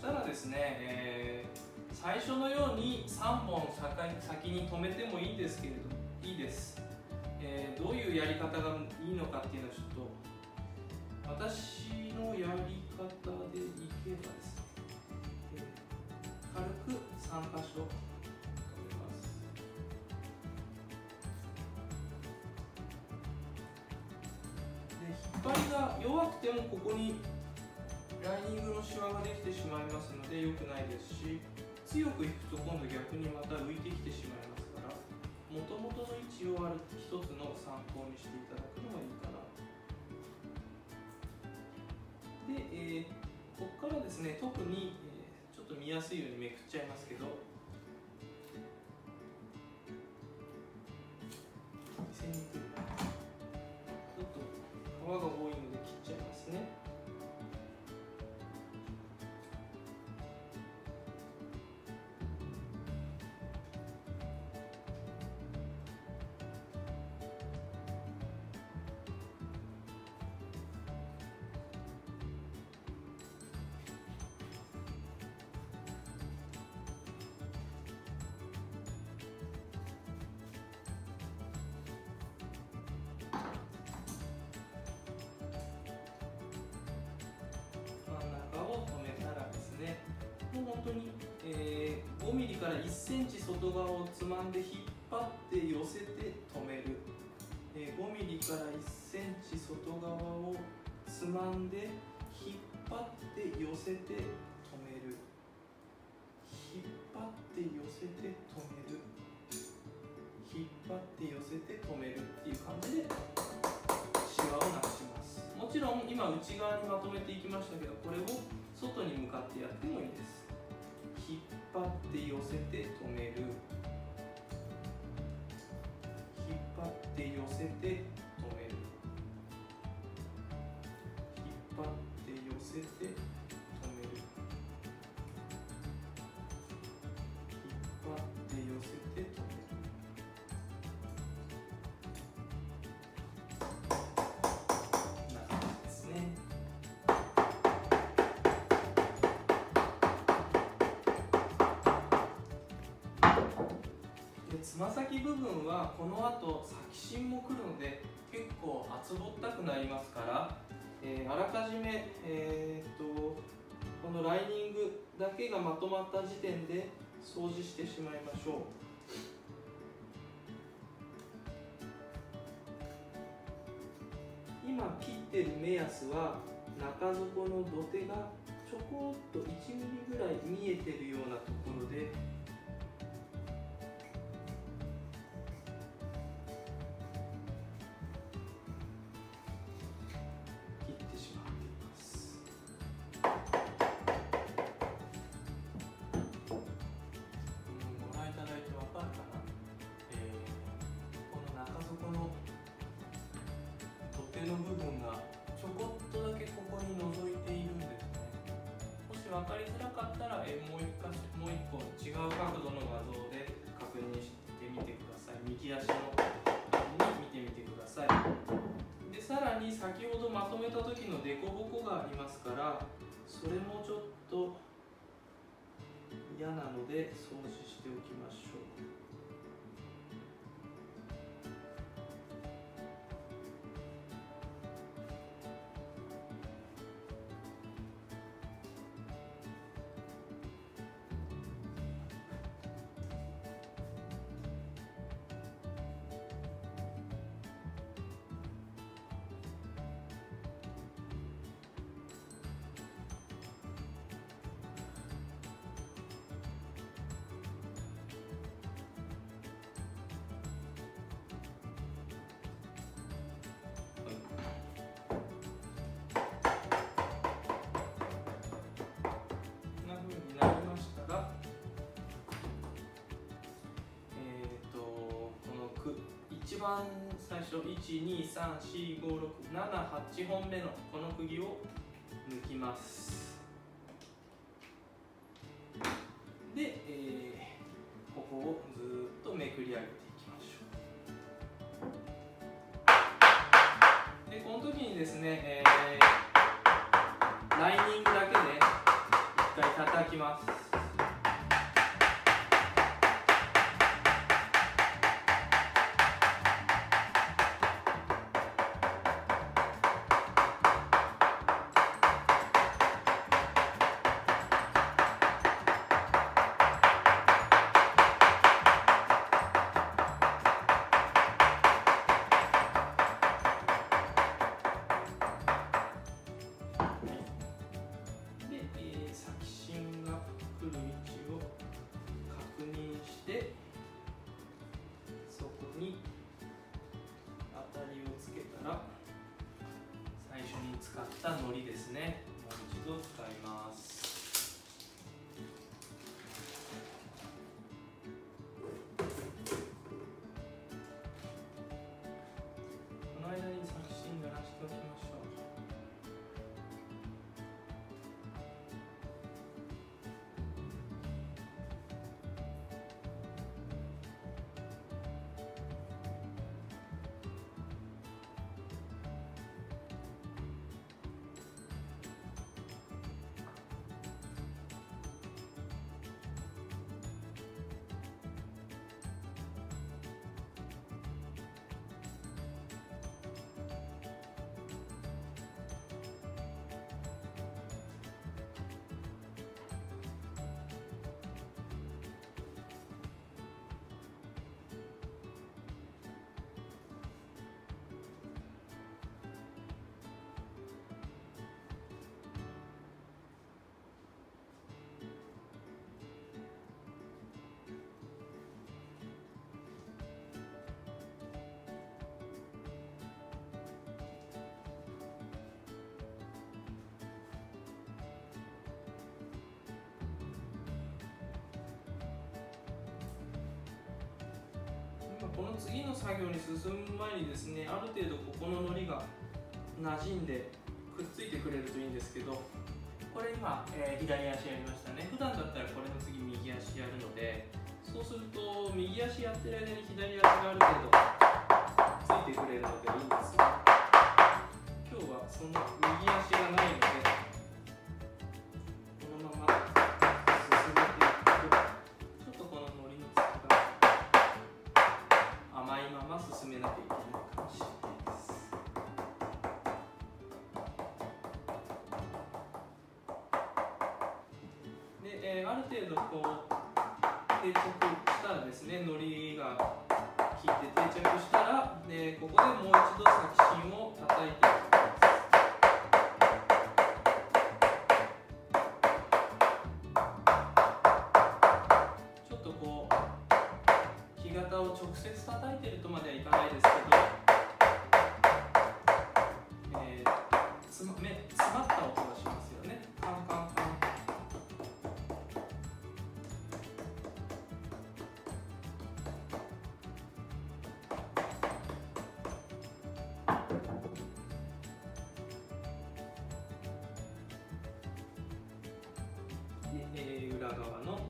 したらですね、えー、最初のように3本先に止めてもいいんですけれどいいです、えー、どういうやり方がいいのかっていうのはちょっと私のやり方でいけばですね、えー、軽く3箇所引っ張りが弱くてもここにライニングのシワができてしまいますので良くないですし強く引くと今度逆にまた浮いてきてしまいますからもともとの位置をある一つの参考にしていただくのがいいかな。で、えー、ここからですね特に、えー、ちょっと見やすいようにめくっちゃいますけど1センチ外側をつまんで引っ張って寄せて止める、え、5ミリから1センチ外側をつまんで引っ張って寄せて止める。引っ張って寄せて止める。引っ張って寄せて止めるっていう感じでシワをなくします。もちろん今内側にまとめていきましたけどこれをつま先部分はこの後先芯もくるので結構厚ぼったくなりますから、えー、あらかじめ、えー、っとこのライニングだけがまとまった時点で掃除してしまいましょう。今切ってる目安は中底の土手がちょこっと1ミリぐらい見えてるようなところで部分がちょこっとだけここに覗いているんですね。もし分かりづらかったらえもう一かもう一個違う角度の画像で確認してみてください。右足のに見てみてください。でさらに先ほどまとめた時の凸凹がありますからそれもちょっと嫌なので掃除しておきましょう。番最初1234567本目のこの釘を抜きます。で、えー、ここをずっとめくり上げていきましょう。でこの時にですね、えー、ライニングだけで一回叩きます。この次の作業に進む前にですねある程度ここののりが馴染んでくっついてくれるといいんですけどこれ今、えー、左足やりましたね。普段だったらこれの次右足やるのでそうすると右足やってる間に左足がある程度ついてくれるのでいいんですが今日はその右足が程度こう定着したらですね、のりが効いて定着したら、でここでもう一度先芯を叩いていきます。ちょっとこう木型を直接叩いてる側の